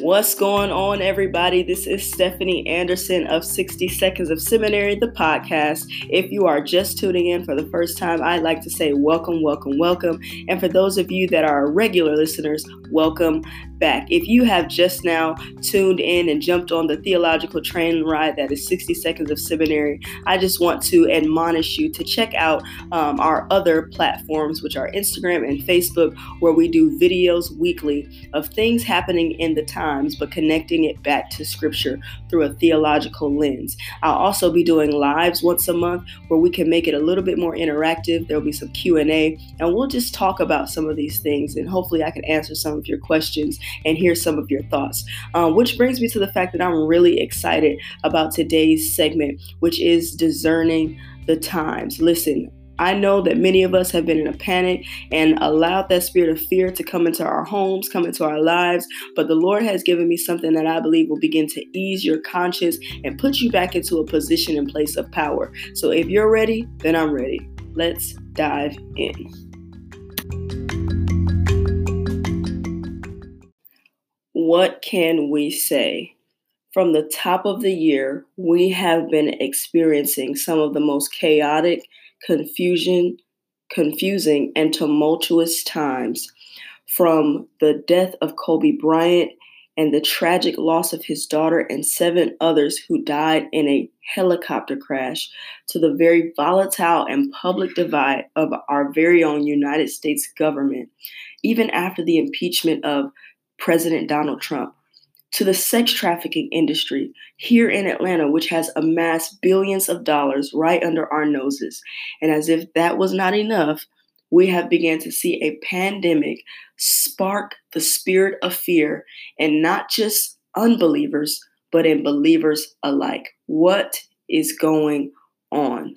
What's going on, everybody? This is Stephanie Anderson of 60 Seconds of Seminary, the podcast. If you are just tuning in for the first time, I'd like to say welcome, welcome, welcome. And for those of you that are regular listeners, welcome back. If you have just now tuned in and jumped on the theological train ride that is 60 Seconds of Seminary, I just want to admonish you to check out um, our other platforms, which are Instagram and Facebook, where we do videos weekly of things happening in the times, but connecting it back to scripture through a theological lens. I'll also be doing lives once a month where we can make it a little bit more interactive. There'll be some Q&A and we'll just talk about some of these things and hopefully I can answer some of your questions and hear some of your thoughts. Um, which brings me to the fact that I'm really excited about today's segment, which is discerning the times. Listen, I know that many of us have been in a panic and allowed that spirit of fear to come into our homes, come into our lives. But the Lord has given me something that I believe will begin to ease your conscience and put you back into a position and place of power. So if you're ready, then I'm ready. Let's dive in. What can we say? From the top of the year, we have been experiencing some of the most chaotic confusion, confusing, and tumultuous times from the death of Kobe Bryant and the tragic loss of his daughter and seven others who died in a helicopter crash to the very volatile and public divide of our very own United States government, even after the impeachment of President Donald Trump to the sex trafficking industry here in Atlanta, which has amassed billions of dollars right under our noses. And as if that was not enough, we have begun to see a pandemic spark the spirit of fear in not just unbelievers, but in believers alike. What is going on?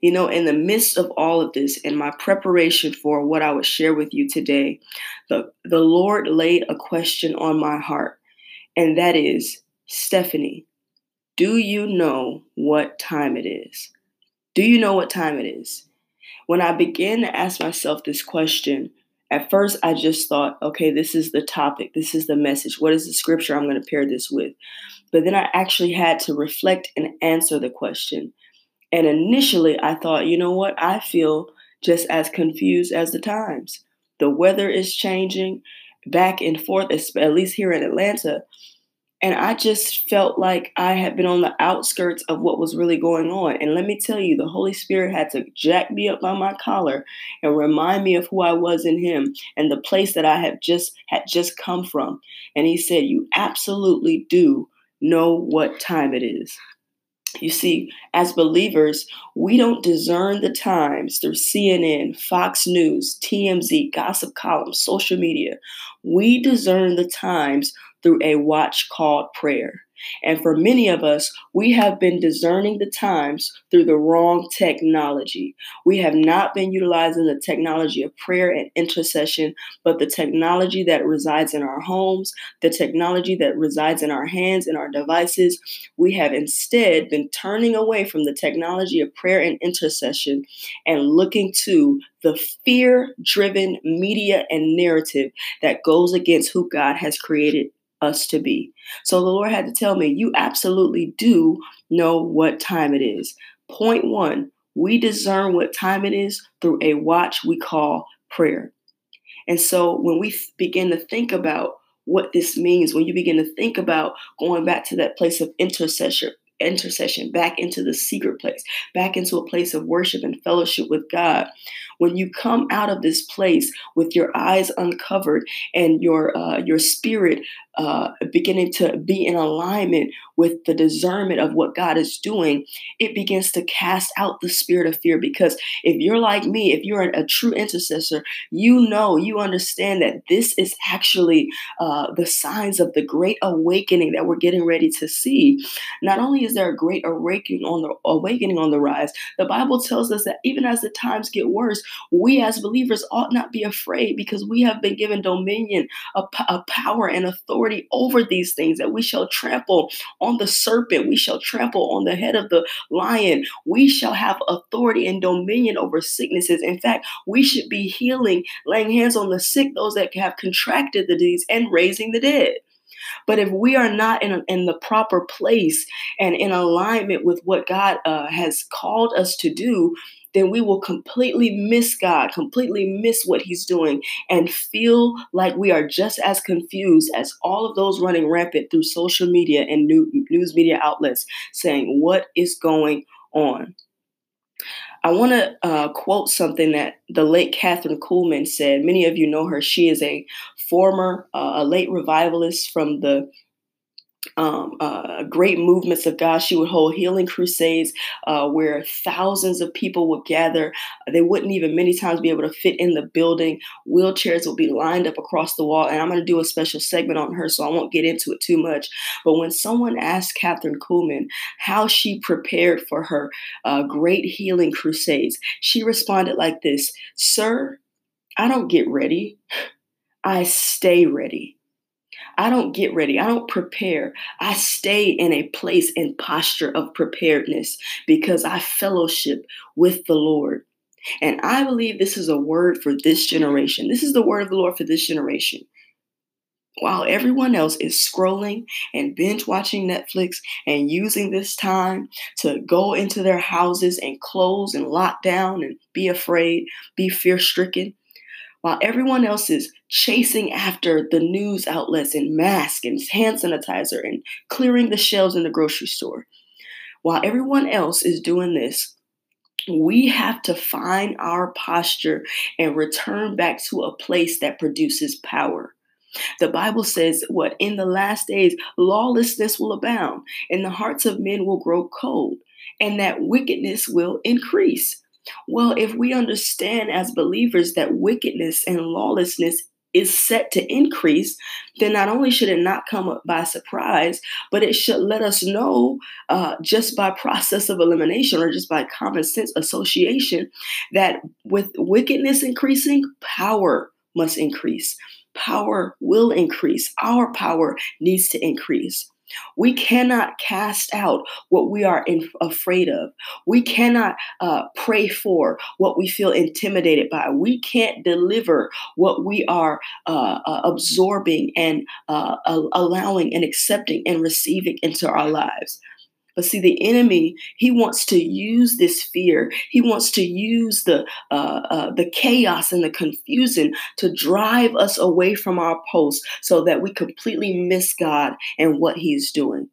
You know, in the midst of all of this, in my preparation for what I would share with you today, the, the Lord laid a question on my heart and that is Stephanie, do you know what time it is? Do you know what time it is? When I began to ask myself this question, at first I just thought, okay, this is the topic, this is the message. What is the scripture I'm going to pair this with? But then I actually had to reflect and answer the question. And initially I thought, you know what? I feel just as confused as the times. The weather is changing back and forth, at least here in Atlanta. And I just felt like I had been on the outskirts of what was really going on. And let me tell you, the Holy Spirit had to jack me up by my collar and remind me of who I was in Him and the place that I had just had just come from. And He said, "You absolutely do know what time it is." You see, as believers, we don't discern the times through CNN, Fox News, TMZ, gossip columns, social media. We discern the times through a watch called prayer. And for many of us, we have been discerning the times through the wrong technology. We have not been utilizing the technology of prayer and intercession, but the technology that resides in our homes, the technology that resides in our hands and our devices. We have instead been turning away from the technology of prayer and intercession and looking to the fear driven media and narrative that goes against who God has created us to be. So the Lord had to tell me, you absolutely do know what time it is. Point one, we discern what time it is through a watch we call prayer. And so when we begin to think about what this means, when you begin to think about going back to that place of intercession, intercession, back into the secret place, back into a place of worship and fellowship with God. When you come out of this place with your eyes uncovered and your uh, your spirit uh, beginning to be in alignment with the discernment of what God is doing, it begins to cast out the spirit of fear. Because if you're like me, if you're a, true intercessor, you know, you understand that this is actually uh, the signs of the great awakening that we're getting ready to see. Not only is there a great awakening on the awakening on the rise, the Bible tells us that even as the times get worse, we as believers ought not be afraid because we have been given dominion, a, a power, and authority authority over these things, that we shall trample on the serpent, we shall trample on the head of the lion, we shall have authority and dominion over sicknesses. In fact, we should be healing, laying hands on the sick, those that have contracted the disease, and raising the dead. But if we are not in, a, in the proper place and in alignment with what God uh, has called us to do, then we will completely miss God, completely miss what He's doing, and feel like we are just as confused as all of those running rampant through social media and new, news media outlets saying, What is going on? I want to uh, quote something that the late Kathryn Kuhlman said. Many of you know her. She is a former, uh, a late revivalist from the um, uh, great movements of God. She would hold healing crusades uh, where thousands of people would gather. They wouldn't even many times be able to fit in the building. Wheelchairs would be lined up across the wall. And I'm going to do a special segment on her, so I won't get into it too much. But when someone asked Kathryn Kuhlman how she prepared for her uh, great healing crusades, she responded like this Sir, I don't get ready, I stay ready. I don't get ready. I don't prepare. I stay in a place and posture of preparedness because I fellowship with the Lord. And I believe this is a word for this generation. This is the word of the Lord for this generation. While everyone else is scrolling and binge watching Netflix and using this time to go into their houses and close and lock down and be afraid, be fear stricken, while everyone else is chasing after the news outlets and masks and hand sanitizer and clearing the shelves in the grocery store. While everyone else is doing this, we have to find our posture and return back to a place that produces power. The Bible says, what? In the last days, lawlessness will abound, and the hearts of men will grow cold, and that wickedness will increase. Well, if we understand as believers that wickedness and lawlessness is set to increase, then not only should it not come by surprise, but it should let us know uh, just by process of elimination or just by common sense association that with wickedness increasing, power must increase. Power will increase. Our power needs to increase. We cannot cast out what we are in, afraid of. We cannot uh, pray for what we feel intimidated by. We can't deliver what we are uh, uh, absorbing and uh, allowing and accepting and receiving into our lives. But see, the enemy, he wants to use this fear. He wants to use the uh, uh, the chaos and the confusion to drive us away from our post, so that we completely miss God and what He's doing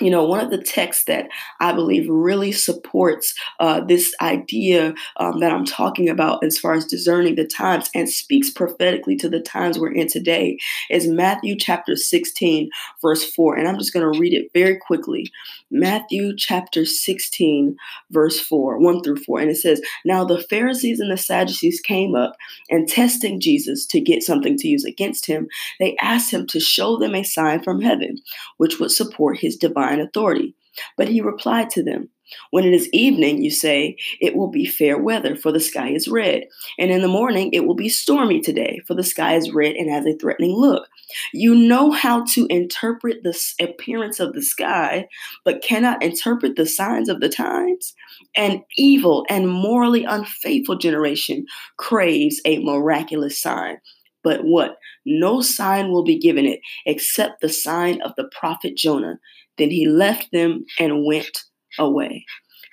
you know, one of the texts that I believe really supports uh, this idea um, that I'm talking about as far as discerning the times and speaks prophetically to the times we're in today is Matthew chapter 16, verse 4. And I'm just going to read it very quickly. Matthew chapter 16, verse 4, 1 through 4. And it says, Now the Pharisees and the Sadducees came up and testing Jesus to get something to use against him, they asked him to show them a sign from heaven, which would support his divine authority. But he replied to them, when it is evening, you say, it will be fair weather, for the sky is red. And in the morning, it will be stormy today, for the sky is red and has a threatening look. You know how to interpret the appearance of the sky, but cannot interpret the signs of the times? An evil and morally unfaithful generation craves a miraculous sign. But what? No sign will be given it except the sign of the prophet Jonah. Then he left them and went away.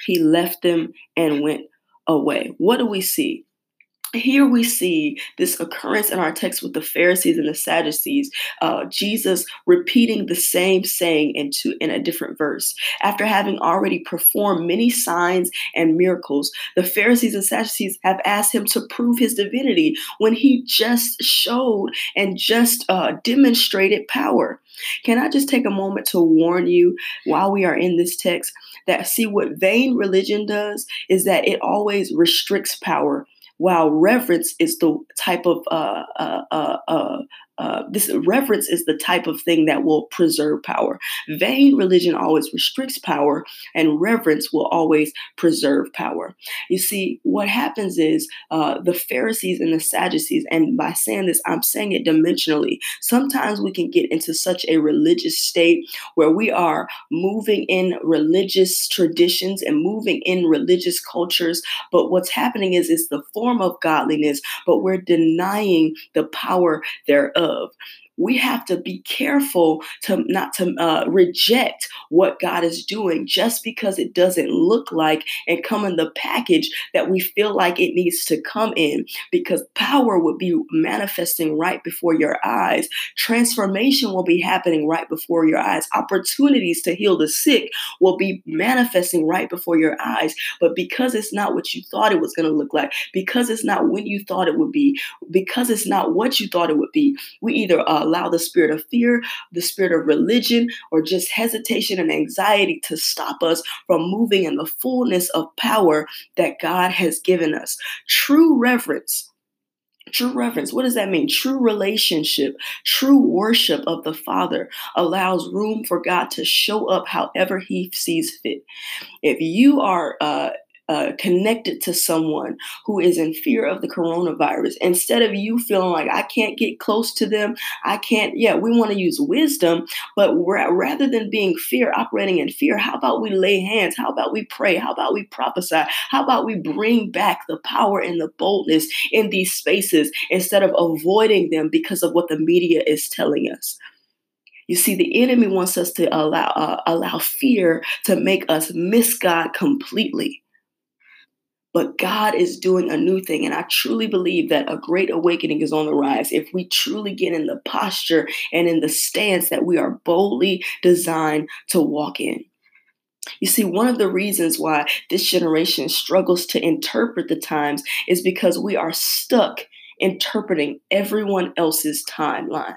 He left them and went away. What do we see? Here we see this occurrence in our text with the Pharisees and the Sadducees, uh, Jesus repeating the same saying into in a different verse. After having already performed many signs and miracles, the Pharisees and Sadducees have asked him to prove his divinity when he just showed and just uh, demonstrated power. Can I just take a moment to warn you while we are in this text that see what vain religion does is that it always restricts power while reverence is the type of uh, uh, uh, uh uh, this reverence is the type of thing that will preserve power. Vain religion always restricts power, and reverence will always preserve power. You see, what happens is uh, the Pharisees and the Sadducees, and by saying this, I'm saying it dimensionally. Sometimes we can get into such a religious state where we are moving in religious traditions and moving in religious cultures, but what's happening is it's the form of godliness, but we're denying the power thereof of. We have to be careful to not to uh, reject what God is doing just because it doesn't look like and come in the package that we feel like it needs to come in because power would be manifesting right before your eyes. Transformation will be happening right before your eyes. Opportunities to heal the sick will be manifesting right before your eyes. But because it's not what you thought it was going to look like because it's not when you thought it would be because it's not what you thought it would be we either uh, allow the spirit of fear, the spirit of religion, or just hesitation and anxiety to stop us from moving in the fullness of power that God has given us. True reverence. True reverence, what does that mean? True relationship, true worship of the Father allows room for God to show up however He sees fit. If you are uh, uh, connected to someone who is in fear of the coronavirus, instead of you feeling like I can't get close to them, I can't, yeah, we want to use wisdom, but rather than being fear, operating in fear, how about we lay hands? How about we pray? How about we prophesy? How about we bring back the power and the boldness in these spaces instead of avoiding them because of what the media is telling us? You see, the enemy wants us to allow uh, allow fear to make us miss God completely. But God is doing a new thing. And I truly believe that a great awakening is on the rise if we truly get in the posture and in the stance that we are boldly designed to walk in. You see, one of the reasons why this generation struggles to interpret the times is because we are stuck interpreting everyone else's timeline.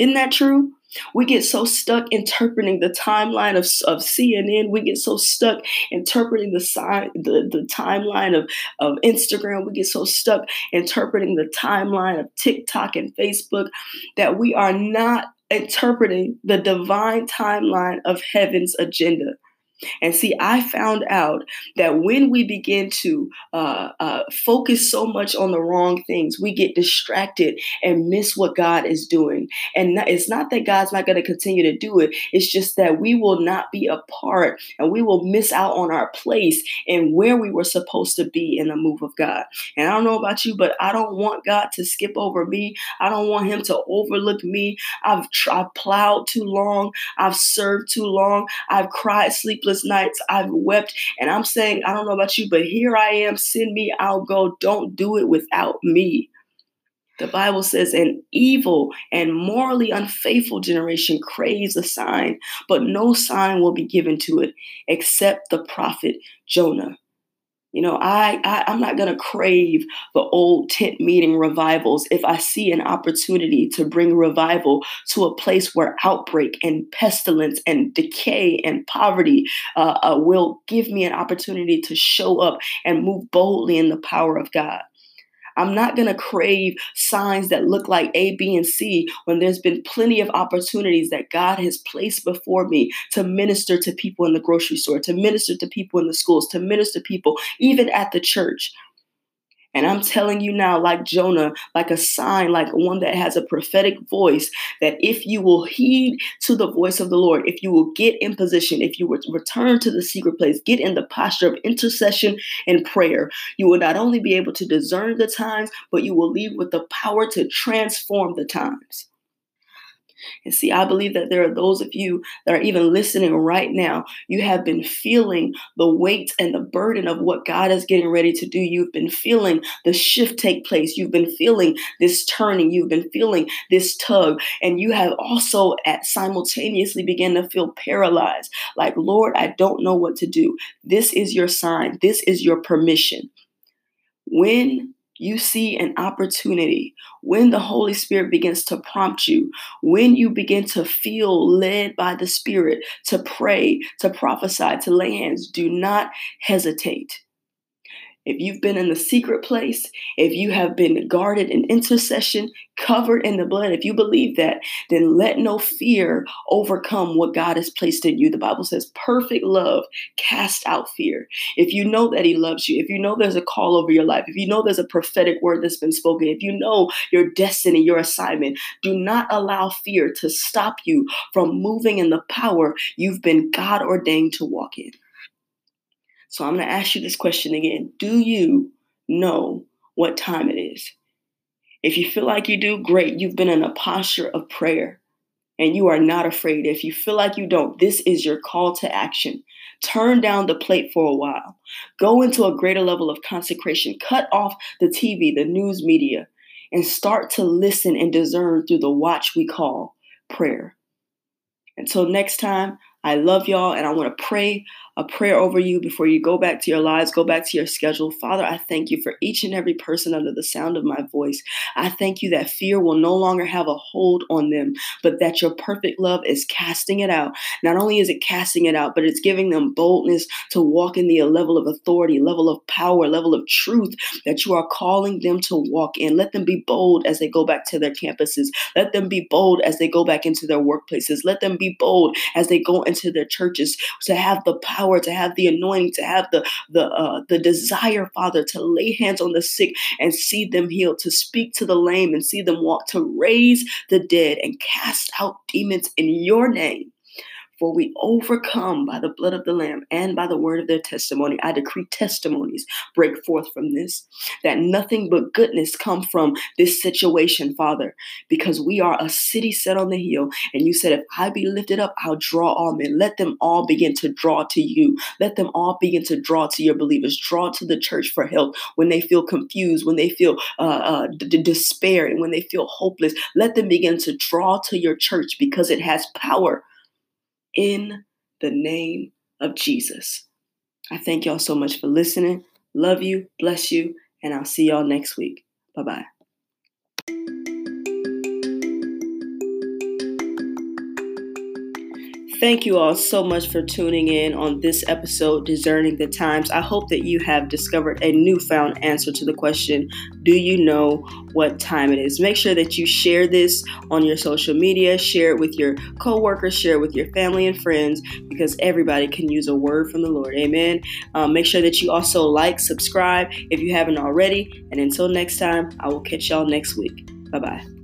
Isn't that true? We get so stuck interpreting the timeline of, of CNN. We get so stuck interpreting the, sign, the, the timeline of, of Instagram. We get so stuck interpreting the timeline of TikTok and Facebook that we are not interpreting the divine timeline of heaven's agenda. And see, I found out that when we begin to uh, uh, focus so much on the wrong things, we get distracted and miss what God is doing. And it's not that God's not going to continue to do it, it's just that we will not be a part and we will miss out on our place and where we were supposed to be in the move of God. And I don't know about you, but I don't want God to skip over me. I don't want Him to overlook me. I've, I've plowed too long, I've served too long, I've cried sleepless sleepless nights. I've wept. And I'm saying, I don't know about you, but here I am. Send me, I'll go. Don't do it without me. The Bible says, an evil and morally unfaithful generation craves a sign, but no sign will be given to it except the prophet Jonah. You know, I, I I'm not gonna crave the old tent meeting revivals if I see an opportunity to bring revival to a place where outbreak and pestilence and decay and poverty uh, uh, will give me an opportunity to show up and move boldly in the power of God. I'm not going to crave signs that look like A, B, and C when there's been plenty of opportunities that God has placed before me to minister to people in the grocery store, to minister to people in the schools, to minister to people even at the church. And I'm telling you now, like Jonah, like a sign, like one that has a prophetic voice, that if you will heed to the voice of the Lord, if you will get in position, if you will return to the secret place, get in the posture of intercession and prayer, you will not only be able to discern the times, but you will leave with the power to transform the times. And see, I believe that there are those of you that are even listening right now. You have been feeling the weight and the burden of what God is getting ready to do. You've been feeling the shift take place. You've been feeling this turning. You've been feeling this tug. And you have also at simultaneously began to feel paralyzed. Like, Lord, I don't know what to do. This is your sign. This is your permission. When you see an opportunity, when the Holy Spirit begins to prompt you, when you begin to feel led by the Spirit to pray, to prophesy, to lay hands, do not hesitate if you've been in the secret place, if you have been guarded in intercession, covered in the blood, if you believe that, then let no fear overcome what God has placed in you. The Bible says, perfect love cast out fear. If you know that He loves you, if you know there's a call over your life, if you know there's a prophetic word that's been spoken, if you know your destiny, your assignment, do not allow fear to stop you from moving in the power you've been God ordained to walk in. So I'm going to ask you this question again Do you know what time it is? If you feel like you do, great. You've been in a posture of prayer and you are not afraid. If you feel like you don't, this is your call to action. Turn down the plate for a while. Go into a greater level of consecration. Cut off the TV, the news media, and start to listen and discern through the watch we call prayer. Until next time, I love y'all and I want to pray a prayer over you before you go back to your lives, go back to your schedule. Father, I thank you for each and every person under the sound of my voice. I thank you that fear will no longer have a hold on them, but that your perfect love is casting it out. Not only is it casting it out, but it's giving them boldness to walk in the level of authority, level of power, level of truth that you are calling them to walk in. Let them be bold as they go back to their campuses. Let them be bold as they go back into their workplaces. Let them be bold as they go into their churches to have the power, to have the anointing, to have the the uh, the desire, Father, to lay hands on the sick and see them healed, to speak to the lame and see them walk, to raise the dead and cast out demons in your name. For we overcome by the blood of the Lamb and by the word of their testimony. I decree testimonies break forth from this, that nothing but goodness come from this situation, Father, because we are a city set on the hill. And you said, if I be lifted up, I'll draw all men. Let them all begin to draw to you. Let them all begin to draw to your believers, draw to the church for help when they feel confused, when they feel uh, uh, d- despair, and when they feel hopeless. Let them begin to draw to your church because it has power in the name of Jesus. I thank y'all so much for listening. Love you, bless you, and I'll see y'all next week. Bye bye. Thank you all so much for tuning in on this episode, Discerning the Times. I hope that you have discovered a newfound answer to the question Do you know what time it is? Make sure that you share this on your social media, share it with your coworkers, share it with your family and friends, because everybody can use a word from the Lord. Amen. Um, make sure that you also like, subscribe if you haven't already. And until next time, I will catch y'all next week. Bye bye.